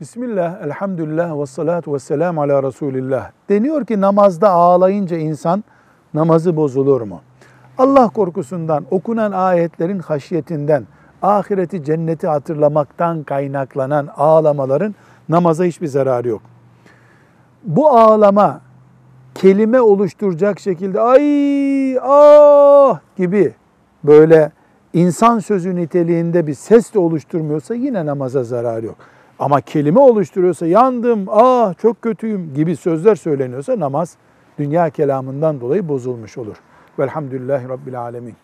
Bismillah, elhamdülillah ve salatu ve selamu ala Resulillah. Deniyor ki namazda ağlayınca insan namazı bozulur mu? Allah korkusundan, okunan ayetlerin haşyetinden, ahireti cenneti hatırlamaktan kaynaklanan ağlamaların namaza hiçbir zararı yok. Bu ağlama kelime oluşturacak şekilde ay ah gibi böyle insan sözü niteliğinde bir ses de oluşturmuyorsa yine namaza zararı yok. Ama kelime oluşturuyorsa yandım, ah çok kötüyüm gibi sözler söyleniyorsa namaz dünya kelamından dolayı bozulmuş olur. Velhamdülillahi Rabbil Alemin.